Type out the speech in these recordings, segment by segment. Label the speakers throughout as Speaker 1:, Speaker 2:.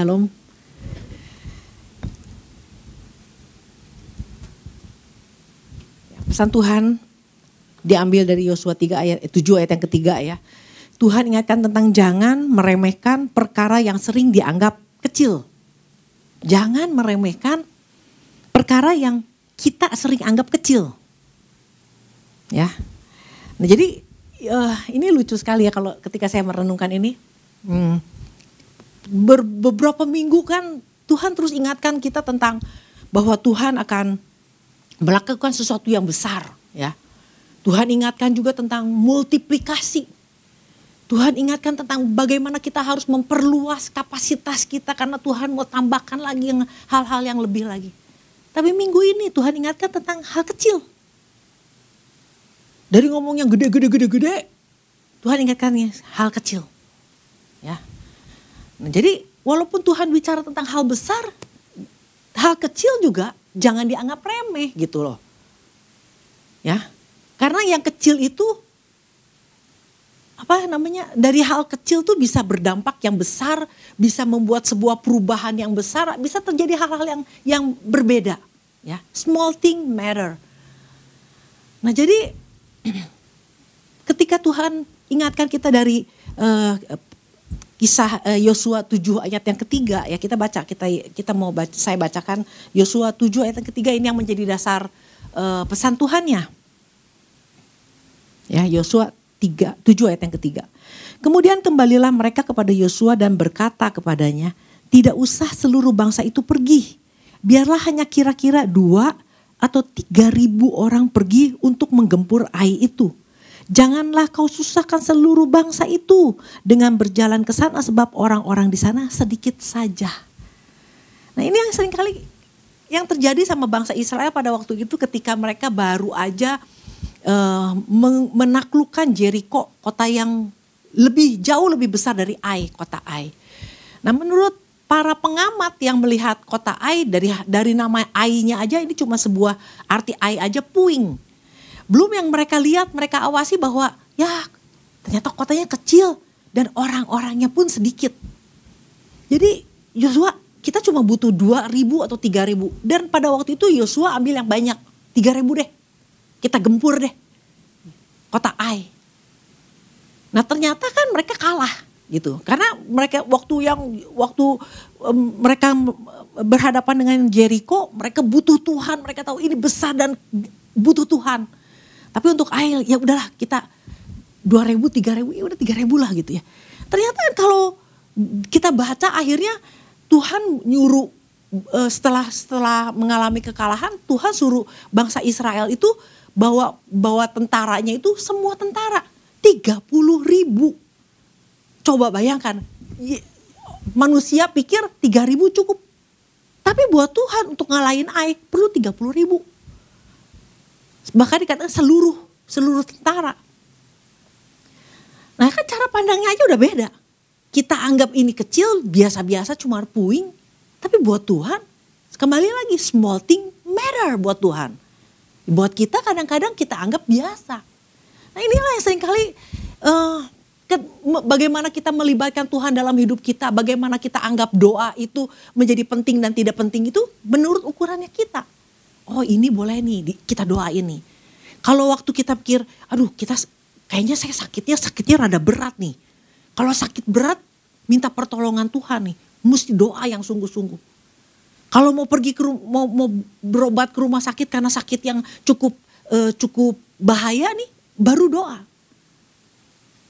Speaker 1: Ya, shalom. Pesan Tuhan diambil dari Yosua 3 ayat 7 eh, ayat yang ketiga ya. Tuhan ingatkan tentang jangan meremehkan perkara yang sering dianggap kecil. Jangan meremehkan perkara yang kita sering anggap kecil. Ya. Nah, jadi uh, ini lucu sekali ya kalau ketika saya merenungkan ini. Hmm, ber, beberapa minggu kan Tuhan terus ingatkan kita tentang bahwa Tuhan akan melakukan sesuatu yang besar ya. Tuhan ingatkan juga tentang multiplikasi. Tuhan ingatkan tentang bagaimana kita harus memperluas kapasitas kita karena Tuhan mau tambahkan lagi yang hal-hal yang lebih lagi. Tapi minggu ini Tuhan ingatkan tentang hal kecil. Dari ngomong yang gede-gede-gede-gede, Tuhan ingatkan hal kecil. Ya. Nah, jadi walaupun Tuhan bicara tentang hal besar, hal kecil juga jangan dianggap remeh gitu loh. Ya. Karena yang kecil itu apa namanya dari hal kecil tuh bisa berdampak yang besar, bisa membuat sebuah perubahan yang besar, bisa terjadi hal-hal yang yang berbeda, ya. Small thing matter. Nah, jadi ketika Tuhan ingatkan kita dari uh, kisah eh, Yosua uh, 7 ayat yang ketiga ya kita baca kita kita mau baca, saya bacakan Yosua 7 ayat yang ketiga ini yang menjadi dasar uh, pesan Tuhannya. Ya Yosua 3 7 ayat yang ketiga. Kemudian kembalilah mereka kepada Yosua dan berkata kepadanya, "Tidak usah seluruh bangsa itu pergi. Biarlah hanya kira-kira dua atau tiga ribu orang pergi untuk menggempur air itu." Janganlah kau susahkan seluruh bangsa itu dengan berjalan ke sana sebab orang-orang di sana sedikit saja. Nah ini yang sering kali yang terjadi sama bangsa Israel pada waktu itu ketika mereka baru aja uh, menaklukkan Jericho, kota yang lebih jauh lebih besar dari Ai, kota Ai. Nah menurut para pengamat yang melihat kota Ai dari dari nama Ai-nya aja ini cuma sebuah arti Ai aja puing belum yang mereka lihat, mereka awasi bahwa ya ternyata kotanya kecil dan orang-orangnya pun sedikit. Jadi Yosua kita cuma butuh 2000 atau 3000 dan pada waktu itu Yosua ambil yang banyak 3000 deh. Kita gempur deh. Kota Ai. Nah ternyata kan mereka kalah gitu. Karena mereka waktu yang waktu um, mereka berhadapan dengan Jericho, mereka butuh Tuhan, mereka tahu ini besar dan butuh Tuhan. Tapi untuk air ya udahlah kita 2000 3000 ya udah 3000 lah gitu ya. Ternyata kan kalau kita baca akhirnya Tuhan nyuruh uh, setelah setelah mengalami kekalahan Tuhan suruh bangsa Israel itu bawa bawa tentaranya itu semua tentara 30 ribu. Coba bayangkan manusia pikir 3 ribu cukup. Tapi buat Tuhan untuk ngalahin air perlu 30 ribu. Bahkan dikatakan seluruh seluruh tentara. Nah kan cara pandangnya aja udah beda. Kita anggap ini kecil, biasa-biasa cuma puing. Tapi buat Tuhan, kembali lagi small thing matter buat Tuhan. Buat kita kadang-kadang kita anggap biasa. Nah inilah yang sering kali uh, bagaimana kita melibatkan Tuhan dalam hidup kita, bagaimana kita anggap doa itu menjadi penting dan tidak penting itu menurut ukurannya kita oh ini boleh nih kita doain nih. Kalau waktu kita pikir, aduh kita kayaknya saya sakitnya sakitnya rada berat nih. Kalau sakit berat minta pertolongan Tuhan nih, mesti doa yang sungguh-sungguh. Kalau mau pergi ke mau mau berobat ke rumah sakit karena sakit yang cukup uh, cukup bahaya nih, baru doa.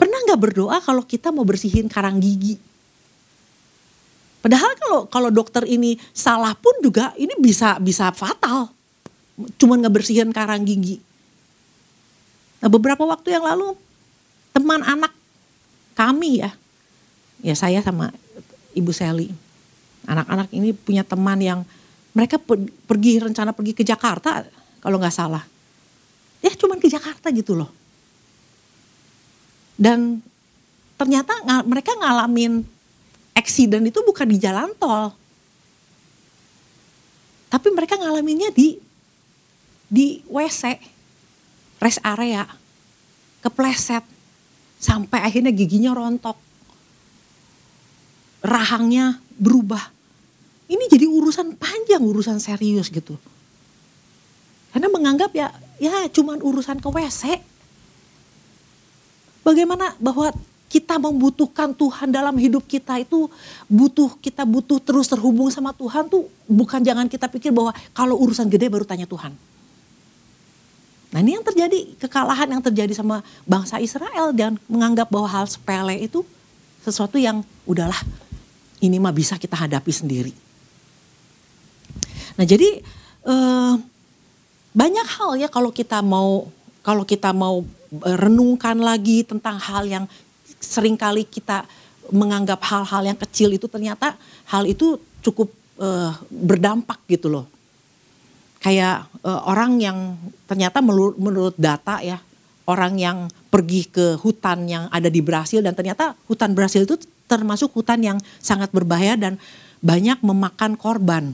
Speaker 1: Pernah nggak berdoa kalau kita mau bersihin karang gigi? Padahal kalau kalau dokter ini salah pun juga ini bisa bisa fatal cuma ngebersihin karang gigi. Nah beberapa waktu yang lalu teman anak kami ya, ya saya sama Ibu Sally, anak-anak ini punya teman yang mereka pergi rencana pergi ke Jakarta kalau nggak salah. Ya cuman ke Jakarta gitu loh. Dan ternyata mereka ngalamin eksiden itu bukan di jalan tol. Tapi mereka ngalaminnya di di WC, rest area, kepleset, sampai akhirnya giginya rontok. rahangnya berubah. Ini jadi urusan panjang, urusan serius gitu. Karena menganggap ya ya cuman urusan ke WC. Bagaimana bahwa kita membutuhkan Tuhan dalam hidup kita itu butuh kita butuh terus terhubung sama Tuhan tuh bukan jangan kita pikir bahwa kalau urusan gede baru tanya Tuhan. Nah ini yang terjadi kekalahan yang terjadi sama bangsa Israel dan menganggap bahwa hal sepele itu sesuatu yang udahlah ini mah bisa kita hadapi sendiri. Nah jadi eh, banyak hal ya kalau kita mau kalau kita mau eh, renungkan lagi tentang hal yang sering kali kita menganggap hal-hal yang kecil itu ternyata hal itu cukup uh, berdampak gitu loh. Kayak uh, orang yang ternyata menurut, menurut data ya, orang yang pergi ke hutan yang ada di Brasil dan ternyata hutan Brasil itu termasuk hutan yang sangat berbahaya dan banyak memakan korban.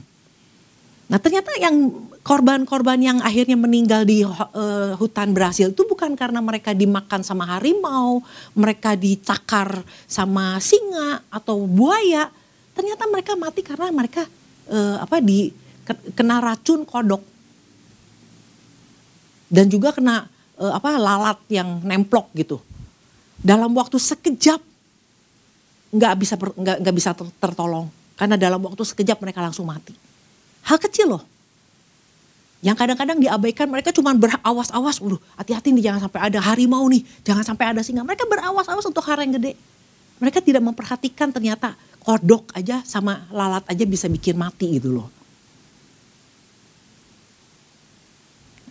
Speaker 1: Nah ternyata yang korban-korban yang akhirnya meninggal di uh, hutan Brasil itu bukan karena mereka dimakan sama harimau, mereka dicakar sama singa atau buaya. Ternyata mereka mati karena mereka uh, apa di kena racun kodok. Dan juga kena uh, apa lalat yang nemplok gitu. Dalam waktu sekejap nggak bisa nggak bisa tertolong karena dalam waktu sekejap mereka langsung mati. Hal kecil loh yang kadang-kadang diabaikan mereka cuma berawas-awas, waduh hati-hati nih jangan sampai ada harimau nih, jangan sampai ada singa. Mereka berawas-awas untuk hal yang gede. Mereka tidak memperhatikan ternyata kodok aja sama lalat aja bisa bikin mati gitu loh.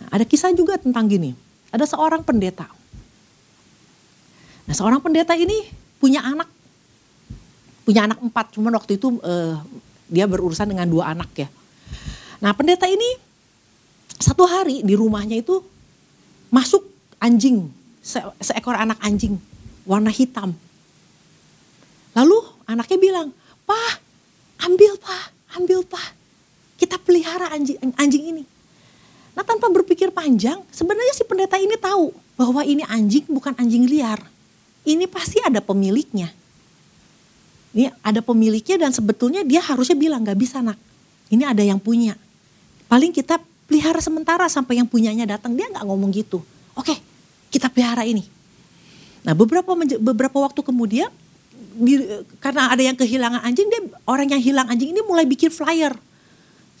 Speaker 1: Ada kisah juga tentang gini, ada seorang pendeta. Nah seorang pendeta ini punya anak, punya anak empat, cuman waktu itu uh, dia berurusan dengan dua anak ya. Nah pendeta ini satu hari di rumahnya itu masuk anjing, se seekor anak anjing warna hitam. Lalu anaknya bilang, "Pak, ambil Pak, ambil Pak. Kita pelihara anjing anjing ini." Nah tanpa berpikir panjang, sebenarnya si pendeta ini tahu bahwa ini anjing bukan anjing liar. Ini pasti ada pemiliknya. Ini ada pemiliknya dan sebetulnya dia harusnya bilang gak bisa nak. Ini ada yang punya. Paling kita pelihara sementara sampai yang punyanya datang. Dia nggak ngomong gitu. Oke, kita pelihara ini. Nah beberapa beberapa waktu kemudian di, karena ada yang kehilangan anjing, dia orang yang hilang anjing ini mulai bikin flyer,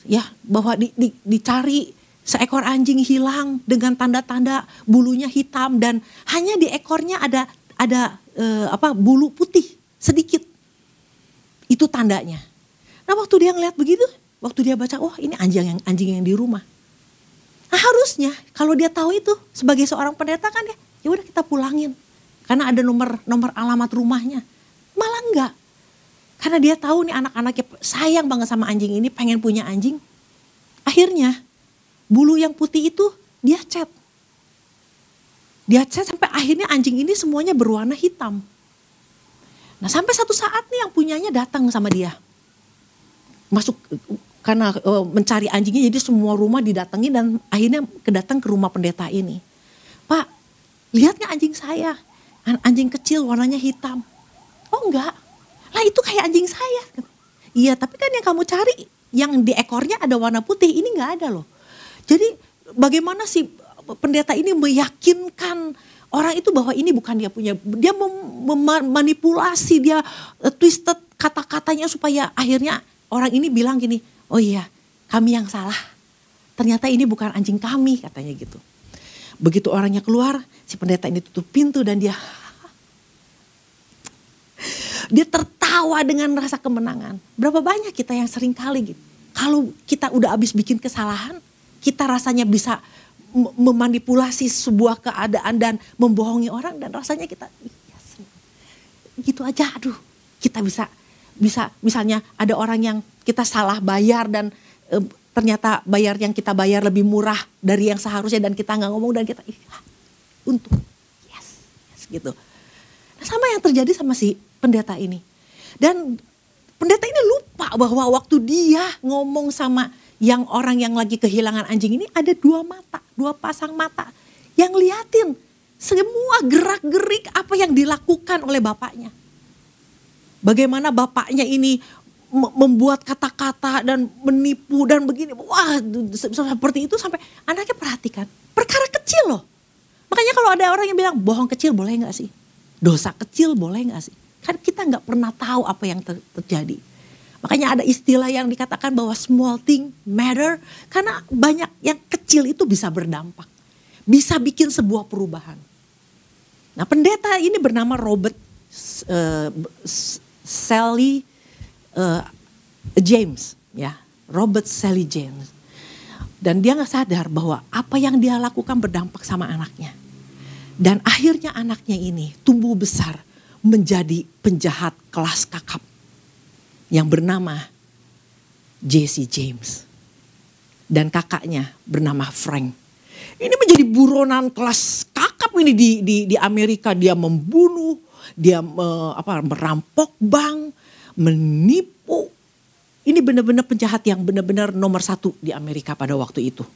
Speaker 1: ya bahwa di, di, dicari seekor anjing hilang dengan tanda-tanda bulunya hitam dan hanya di ekornya ada ada eh, apa bulu putih sedikit. Itu tandanya. Nah waktu dia ngeliat begitu, waktu dia baca, oh ini anjing yang anjing yang di rumah. Nah harusnya kalau dia tahu itu sebagai seorang pendeta kan ya, ya udah kita pulangin. Karena ada nomor nomor alamat rumahnya. Malah enggak. Karena dia tahu nih anak-anaknya sayang banget sama anjing ini, pengen punya anjing. Akhirnya bulu yang putih itu dia cat. Dia cat sampai akhirnya anjing ini semuanya berwarna hitam. Nah sampai satu saat nih yang punyanya datang sama dia. Masuk karena uh, mencari anjingnya jadi semua rumah didatangi dan akhirnya kedatang ke rumah pendeta ini. Pak, lihat nggak anjing saya? Anjing kecil warnanya hitam. Oh enggak, lah itu kayak anjing saya. Iya tapi kan yang kamu cari yang di ekornya ada warna putih ini nggak ada loh. Jadi bagaimana sih pendeta ini meyakinkan orang itu bahwa ini bukan dia punya, dia memanipulasi, dia uh, twisted kata-katanya supaya akhirnya orang ini bilang gini, oh iya kami yang salah. Ternyata ini bukan anjing kami katanya gitu. Begitu orangnya keluar, si pendeta ini tutup pintu dan dia dia tertawa dengan rasa kemenangan. Berapa banyak kita yang sering kali gitu. Kalau kita udah habis bikin kesalahan, kita rasanya bisa memanipulasi sebuah keadaan dan membohongi orang dan rasanya kita yes, gitu aja aduh. Kita bisa bisa misalnya ada orang yang kita salah bayar dan e, ternyata bayar yang kita bayar lebih murah dari yang seharusnya dan kita nggak ngomong dan kita iya untung. Yes, yes gitu. Nah, sama yang terjadi sama si pendeta ini. Dan pendeta ini lupa bahwa waktu dia ngomong sama yang orang yang lagi kehilangan anjing ini ada dua mata dua pasang mata yang liatin semua gerak gerik apa yang dilakukan oleh bapaknya Bagaimana bapaknya ini membuat kata-kata dan menipu dan begini. Wah seperti itu sampai anaknya perhatikan. Perkara kecil loh. Makanya kalau ada orang yang bilang bohong kecil boleh nggak sih? Dosa kecil boleh nggak sih? Kan kita nggak pernah tahu apa yang ter terjadi. Makanya ada istilah yang dikatakan bahwa small thing matter. Karena banyak yang kecil itu bisa berdampak. Bisa bikin sebuah perubahan. Nah pendeta ini bernama Robert uh, Sally uh, James. ya Robert Sally James. Dan dia nggak sadar bahwa apa yang dia lakukan berdampak sama anaknya. Dan akhirnya anaknya ini tumbuh besar menjadi penjahat kelas kakap yang bernama Jesse James. Dan kakaknya bernama Frank. Ini menjadi buronan kelas kakap ini di, di, di Amerika. Dia membunuh, dia me, apa, merampok bank, menipu, ini benar-benar penjahat yang benar-benar nomor satu di Amerika pada waktu itu.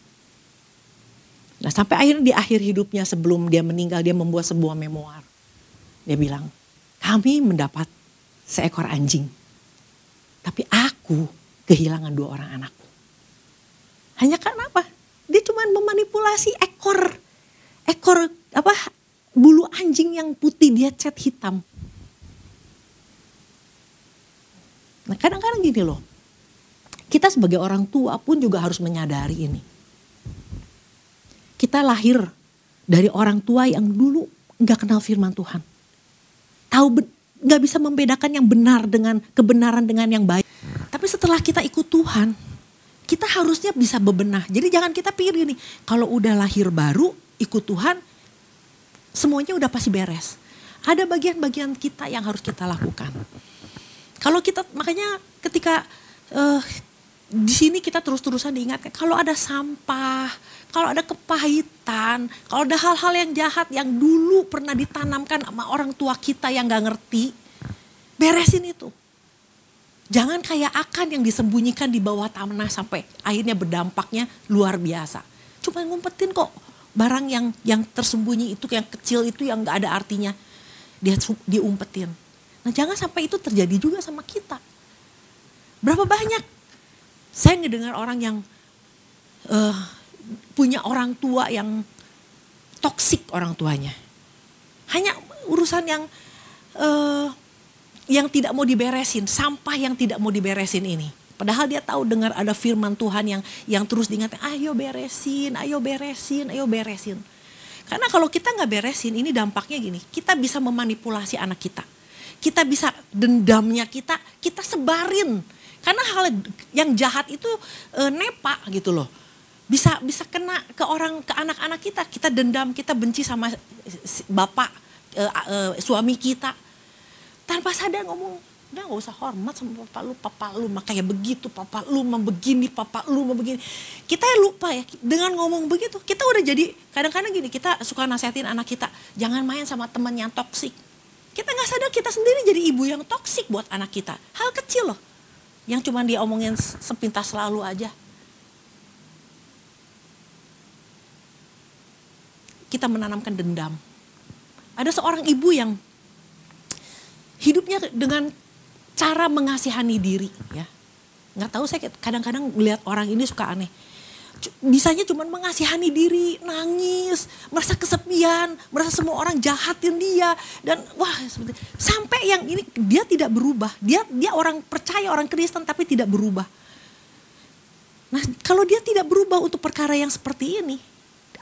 Speaker 1: Nah sampai akhirnya di akhir hidupnya sebelum dia meninggal dia membuat sebuah memoir. Dia bilang, kami mendapat seekor anjing. Tapi aku kehilangan dua orang anakku. Hanya karena apa? Dia cuma memanipulasi ekor ekor apa bulu anjing yang putih dia cat hitam. Nah kadang-kadang gini loh, kita sebagai orang tua pun juga harus menyadari ini. Kita lahir dari orang tua yang dulu nggak kenal firman Tuhan. Tahu nggak bisa membedakan yang benar dengan kebenaran dengan yang baik. Tapi setelah kita ikut Tuhan, kita harusnya bisa bebenah. Jadi jangan kita pilih nih, kalau udah lahir baru ikut Tuhan, semuanya udah pasti beres. Ada bagian-bagian kita yang harus kita lakukan. Kalau kita makanya ketika uh, di sini kita terus-terusan diingatkan kalau ada sampah, kalau ada kepahitan, kalau ada hal-hal yang jahat yang dulu pernah ditanamkan sama orang tua kita yang gak ngerti, beresin itu. Jangan kayak akan yang disembunyikan di bawah tanah sampai akhirnya berdampaknya luar biasa. Cuma ngumpetin kok barang yang yang tersembunyi itu yang kecil itu yang gak ada artinya dia diumpetin. Nah jangan sampai itu terjadi juga sama kita. Berapa banyak saya ngedengar orang yang uh, punya orang tua yang toksik orang tuanya. Hanya urusan yang uh, yang tidak mau diberesin, sampah yang tidak mau diberesin ini. Padahal dia tahu dengar ada firman Tuhan yang yang terus diingatkan, ayo beresin, ayo beresin, ayo beresin. Karena kalau kita nggak beresin, ini dampaknya gini, kita bisa memanipulasi anak kita. Kita bisa dendamnya kita, kita sebarin karena hal yang jahat itu e, nepa gitu loh. Bisa bisa kena ke orang ke anak-anak kita. Kita dendam, kita benci sama bapak e, e, suami kita. Tanpa sadar ngomong, udah gak usah hormat sama papa lu, papa lu makanya begitu, papa lu mau begini, papa lu mau begini. Kita lupa ya dengan ngomong begitu, kita udah jadi kadang-kadang gini, kita suka nasihatin anak kita, jangan main sama teman yang toksik. Kita nggak sadar kita sendiri jadi ibu yang toksik buat anak kita. Hal kecil loh yang cuma dia omongin sepintas selalu aja. Kita menanamkan dendam. Ada seorang ibu yang hidupnya dengan cara mengasihani diri ya. Nggak tahu saya kadang-kadang melihat orang ini suka aneh bisanya cuma mengasihani diri, nangis, merasa kesepian, merasa semua orang jahatin dia dan wah seperti sampai yang ini dia tidak berubah. Dia dia orang percaya orang Kristen tapi tidak berubah. Nah, kalau dia tidak berubah untuk perkara yang seperti ini,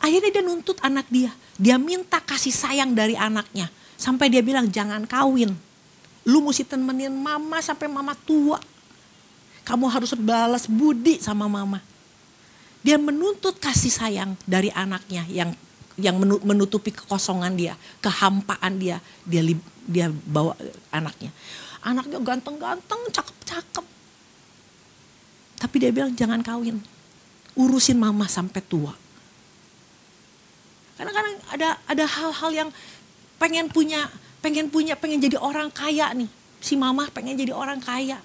Speaker 1: akhirnya dia nuntut anak dia. Dia minta kasih sayang dari anaknya. Sampai dia bilang jangan kawin. Lu mesti temenin mama sampai mama tua. Kamu harus balas budi sama mama dia menuntut kasih sayang dari anaknya yang yang menutupi kekosongan dia, kehampaan dia, dia dia bawa anaknya. Anaknya ganteng-ganteng, cakep-cakep. Tapi dia bilang jangan kawin. Urusin mama sampai tua. Kadang-kadang ada ada hal-hal yang pengen punya, pengen punya, pengen jadi orang kaya nih. Si mama pengen jadi orang kaya.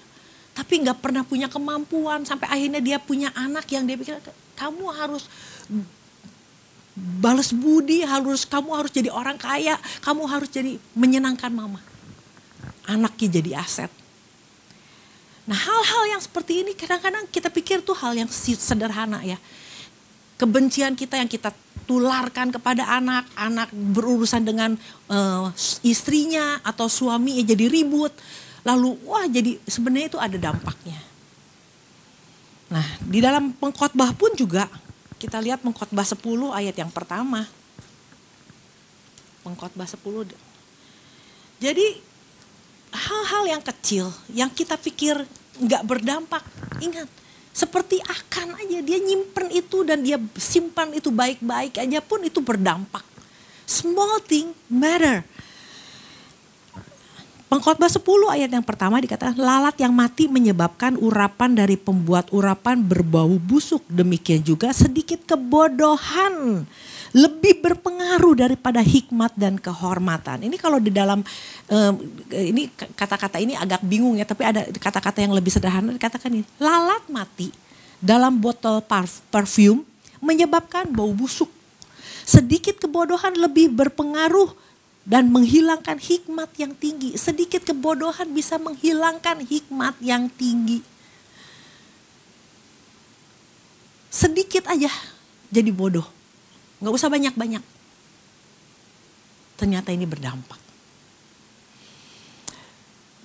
Speaker 1: Tapi nggak pernah punya kemampuan sampai akhirnya dia punya anak yang dia pikir kamu harus balas budi, harus kamu harus jadi orang kaya, kamu harus jadi menyenangkan mama. anaknya jadi aset. Nah hal-hal yang seperti ini kadang-kadang kita pikir tuh hal yang sederhana ya. Kebencian kita yang kita tularkan kepada anak, anak berurusan dengan uh, istrinya atau suami ya jadi ribut. Lalu wah jadi sebenarnya itu ada dampaknya. Nah di dalam pengkhotbah pun juga kita lihat pengkhotbah 10 ayat yang pertama. Pengkhotbah 10. Jadi hal-hal yang kecil yang kita pikir nggak berdampak. Ingat, seperti akan aja dia nyimpen itu dan dia simpan itu baik-baik aja pun itu berdampak. Small thing matter. Pengkhotbah 10 ayat yang pertama dikatakan lalat yang mati menyebabkan urapan dari pembuat urapan berbau busuk. Demikian juga sedikit kebodohan lebih berpengaruh daripada hikmat dan kehormatan. Ini kalau di dalam um, ini kata-kata ini agak bingung ya, tapi ada kata-kata yang lebih sederhana dikatakan ini. Lalat mati dalam botol parfum menyebabkan bau busuk. Sedikit kebodohan lebih berpengaruh dan menghilangkan hikmat yang tinggi. Sedikit kebodohan bisa menghilangkan hikmat yang tinggi. Sedikit aja jadi bodoh Nggak usah banyak-banyak. Ternyata ini berdampak.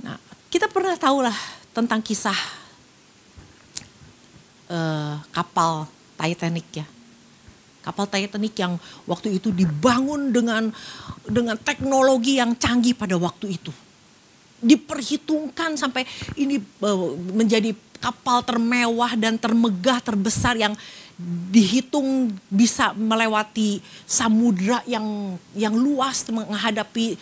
Speaker 1: Nah, kita pernah tahu lah tentang kisah uh, kapal Titanic ya. Kapal Titanic yang waktu itu dibangun dengan dengan teknologi yang canggih pada waktu itu. Diperhitungkan sampai ini uh, menjadi kapal termewah dan termegah terbesar yang dihitung bisa melewati samudra yang yang luas menghadapi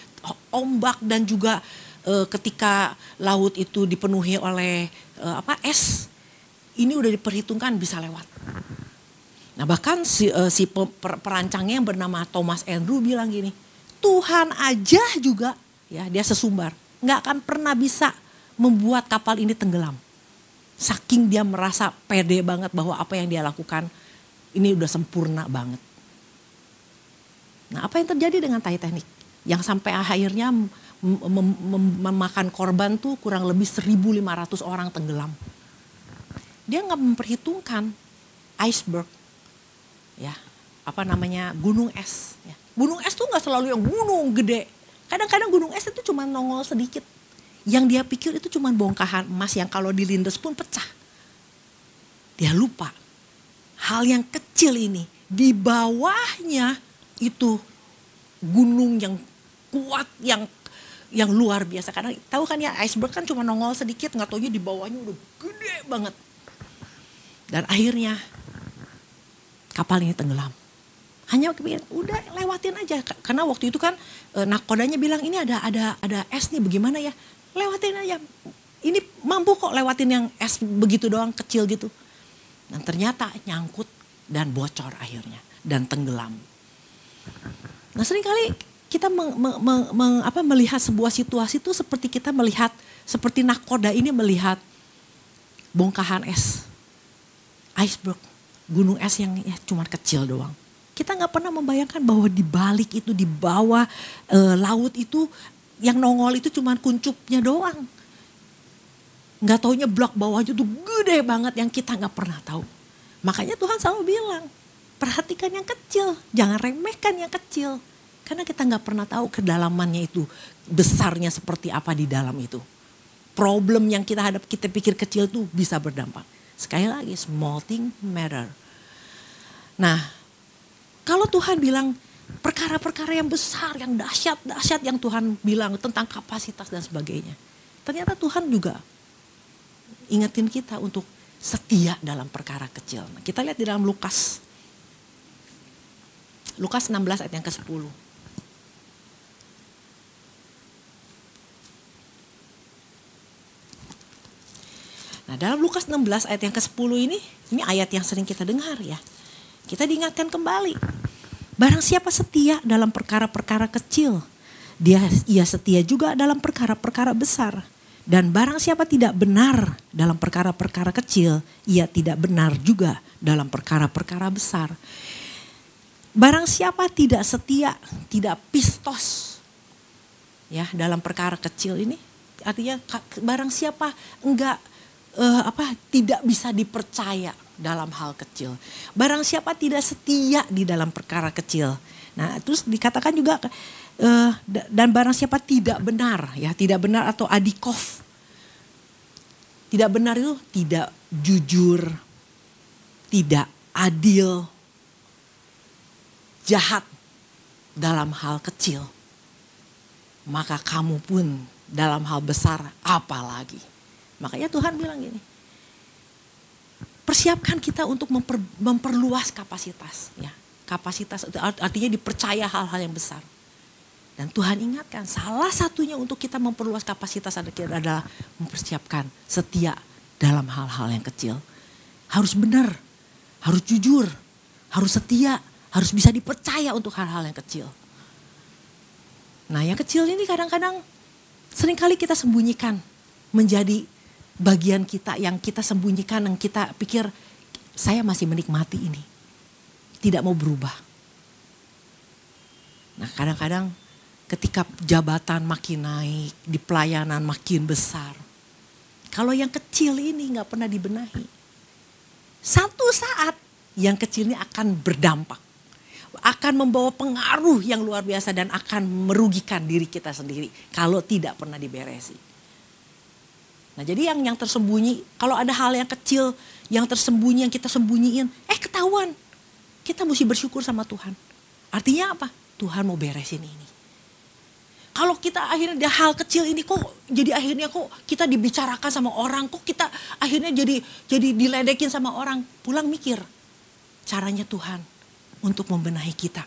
Speaker 1: ombak dan juga e, ketika laut itu dipenuhi oleh e, apa es ini udah diperhitungkan bisa lewat. Nah bahkan si, e, si per, perancangnya yang bernama Thomas Andrew bilang gini, Tuhan aja juga ya dia sesumbar nggak akan pernah bisa membuat kapal ini tenggelam. Saking dia merasa pede banget bahwa apa yang dia lakukan ini udah sempurna banget. Nah apa yang terjadi dengan Titanic? Yang sampai akhirnya mem mem memakan korban tuh kurang lebih 1.500 orang tenggelam. Dia nggak memperhitungkan iceberg, ya apa namanya gunung es. Ya. Gunung es tuh nggak selalu yang gunung gede. Kadang-kadang gunung es itu cuma nongol sedikit yang dia pikir itu cuma bongkahan emas yang kalau dilindas pun pecah. Dia lupa. Hal yang kecil ini di bawahnya itu gunung yang kuat yang yang luar biasa karena tahu kan ya iceberg kan cuma nongol sedikit nggak tahu di bawahnya udah gede banget dan akhirnya kapal ini tenggelam hanya kepikiran udah lewatin aja karena waktu itu kan e, nakodanya bilang ini ada ada ada es nih bagaimana ya lewatin aja. Ini mampu kok lewatin yang es begitu doang kecil gitu. Dan ternyata nyangkut dan bocor akhirnya dan tenggelam. Nah sering kali kita meng, meng, meng, meng, apa, melihat sebuah situasi itu seperti kita melihat seperti nakoda ini melihat bongkahan es, iceberg, gunung es yang ya cuma kecil doang. Kita nggak pernah membayangkan bahwa di balik itu, di bawah e, laut itu yang nongol itu cuma kuncupnya doang. Nggak taunya blok bawahnya tuh gede banget yang kita nggak pernah tahu. Makanya Tuhan selalu bilang, perhatikan yang kecil, jangan remehkan yang kecil. Karena kita nggak pernah tahu kedalamannya itu, besarnya seperti apa di dalam itu. Problem yang kita hadap, kita pikir kecil itu bisa berdampak. Sekali lagi, small thing matter. Nah, kalau Tuhan bilang perkara-perkara yang besar, yang dahsyat-dahsyat yang Tuhan bilang tentang kapasitas dan sebagainya. Ternyata Tuhan juga ingetin kita untuk setia dalam perkara kecil. Nah, kita lihat di dalam Lukas. Lukas 16 ayat yang ke-10. Nah dalam Lukas 16 ayat yang ke-10 ini, ini ayat yang sering kita dengar ya. Kita diingatkan kembali Barang siapa setia dalam perkara-perkara kecil, dia ia setia juga dalam perkara-perkara besar. Dan barang siapa tidak benar dalam perkara-perkara kecil, ia tidak benar juga dalam perkara-perkara besar. Barang siapa tidak setia, tidak pistos ya dalam perkara kecil ini, artinya barang siapa enggak uh, apa tidak bisa dipercaya dalam hal kecil. Barang siapa tidak setia di dalam perkara kecil. Nah, terus dikatakan juga uh, dan barang siapa tidak benar ya, tidak benar atau adikof. Tidak benar itu tidak jujur, tidak adil, jahat dalam hal kecil. Maka kamu pun dalam hal besar apalagi. Makanya Tuhan bilang gini, persiapkan kita untuk memper, memperluas kapasitas. ya Kapasitas artinya dipercaya hal-hal yang besar. Dan Tuhan ingatkan salah satunya untuk kita memperluas kapasitas adalah mempersiapkan setia dalam hal-hal yang kecil. Harus benar, harus jujur, harus setia, harus bisa dipercaya untuk hal-hal yang kecil. Nah yang kecil ini kadang-kadang sering kali kita sembunyikan menjadi bagian kita yang kita sembunyikan, yang kita pikir saya masih menikmati ini. Tidak mau berubah. Nah kadang-kadang ketika jabatan makin naik, di pelayanan makin besar. Kalau yang kecil ini nggak pernah dibenahi. Satu saat yang kecil ini akan berdampak. Akan membawa pengaruh yang luar biasa dan akan merugikan diri kita sendiri. Kalau tidak pernah diberesi. Nah jadi yang yang tersembunyi, kalau ada hal yang kecil yang tersembunyi yang kita sembunyiin, eh ketahuan. Kita mesti bersyukur sama Tuhan. Artinya apa? Tuhan mau beresin ini. Kalau kita akhirnya ada hal kecil ini kok jadi akhirnya kok kita dibicarakan sama orang, kok kita akhirnya jadi jadi diledekin sama orang. Pulang mikir caranya Tuhan untuk membenahi kita.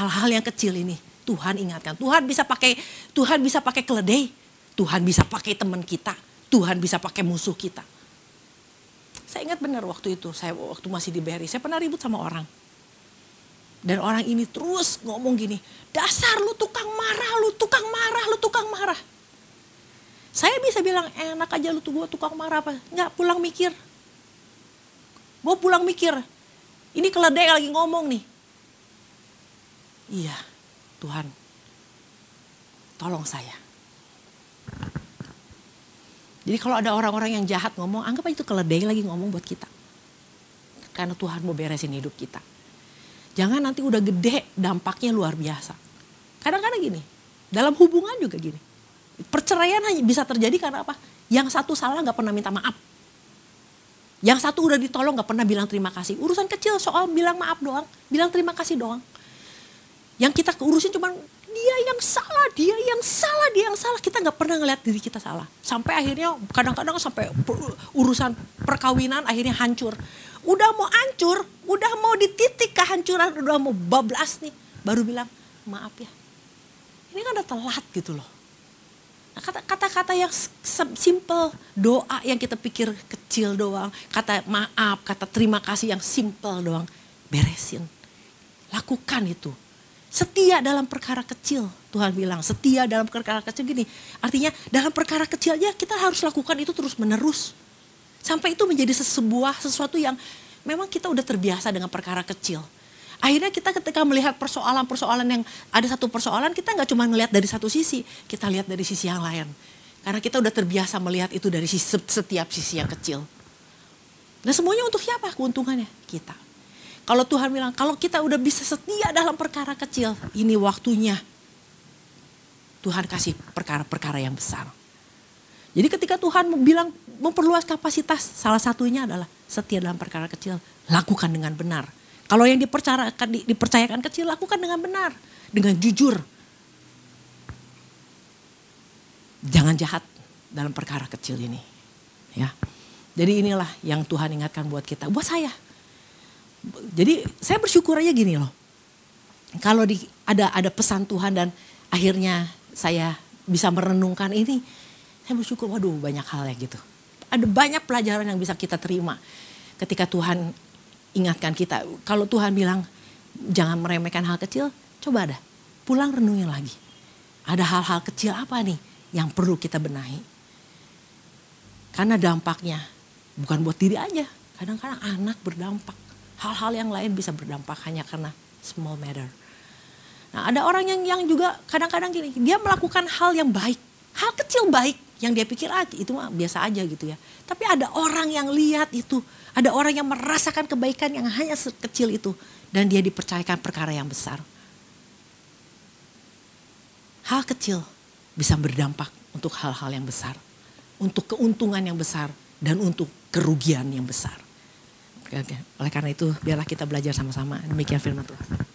Speaker 1: Hal-hal yang kecil ini Tuhan ingatkan. Tuhan bisa pakai Tuhan bisa pakai keledai, Tuhan bisa pakai teman kita, Tuhan bisa pakai musuh kita. Saya ingat benar waktu itu, saya waktu masih di Berry, saya pernah ribut sama orang. Dan orang ini terus ngomong gini, dasar lu tukang marah, lu tukang marah, lu tukang marah. Saya bisa bilang enak aja lu tuh gue tukang marah apa. Enggak pulang mikir. Gue pulang mikir. Ini keledai lagi ngomong nih. Iya Tuhan tolong saya. Jadi kalau ada orang-orang yang jahat ngomong, anggap aja itu keledai lagi ngomong buat kita. Karena Tuhan mau beresin hidup kita. Jangan nanti udah gede dampaknya luar biasa. Kadang-kadang gini, dalam hubungan juga gini. Perceraian hanya bisa terjadi karena apa? Yang satu salah gak pernah minta maaf. Yang satu udah ditolong gak pernah bilang terima kasih. Urusan kecil soal bilang maaf doang, bilang terima kasih doang. Yang kita urusin cuma dia yang salah, dia yang salah, dia yang salah. Kita nggak pernah ngeliat diri kita salah. Sampai akhirnya kadang-kadang sampai urusan perkawinan akhirnya hancur. Udah mau hancur, udah mau di titik kehancuran, udah mau bablas nih. Baru bilang, maaf ya. Ini kan udah telat gitu loh. Nah, kata-kata yang simple, doa yang kita pikir kecil doang, kata maaf, kata terima kasih yang simple doang, beresin. Lakukan itu Setia dalam perkara kecil. Tuhan bilang setia dalam perkara kecil gini. Artinya dalam perkara kecil aja kita harus lakukan itu terus menerus. Sampai itu menjadi sebuah sesuatu yang memang kita udah terbiasa dengan perkara kecil. Akhirnya kita ketika melihat persoalan-persoalan yang ada satu persoalan kita nggak cuma melihat dari satu sisi, kita lihat dari sisi yang lain. Karena kita udah terbiasa melihat itu dari setiap sisi yang kecil. Nah semuanya untuk siapa keuntungannya? Kita. Kalau Tuhan bilang, kalau kita udah bisa setia dalam perkara kecil, ini waktunya Tuhan kasih perkara-perkara yang besar. Jadi ketika Tuhan bilang memperluas kapasitas, salah satunya adalah setia dalam perkara kecil, lakukan dengan benar. Kalau yang dipercayakan, dipercayakan kecil, lakukan dengan benar, dengan jujur. Jangan jahat dalam perkara kecil ini. Ya. Jadi inilah yang Tuhan ingatkan buat kita, buat saya jadi saya bersyukur aja gini loh. Kalau di, ada ada pesan Tuhan dan akhirnya saya bisa merenungkan ini, saya bersyukur waduh banyak hal ya gitu. Ada banyak pelajaran yang bisa kita terima ketika Tuhan ingatkan kita. Kalau Tuhan bilang jangan meremehkan hal kecil, coba ada pulang renungin lagi. Ada hal-hal kecil apa nih yang perlu kita benahi? Karena dampaknya bukan buat diri aja, kadang-kadang anak berdampak hal-hal yang lain bisa berdampak hanya karena small matter. Nah, ada orang yang yang juga kadang-kadang gini, dia melakukan hal yang baik, hal kecil baik Yang dia pikir ah itu mah biasa aja gitu ya. Tapi ada orang yang lihat itu. Ada orang yang merasakan kebaikan yang hanya sekecil itu. Dan dia dipercayakan perkara yang besar. Hal kecil bisa berdampak untuk hal-hal yang besar. Untuk keuntungan yang besar dan untuk kerugian yang besar. Oleh karena itu biarlah kita belajar sama-sama. Demikian firman Tuhan.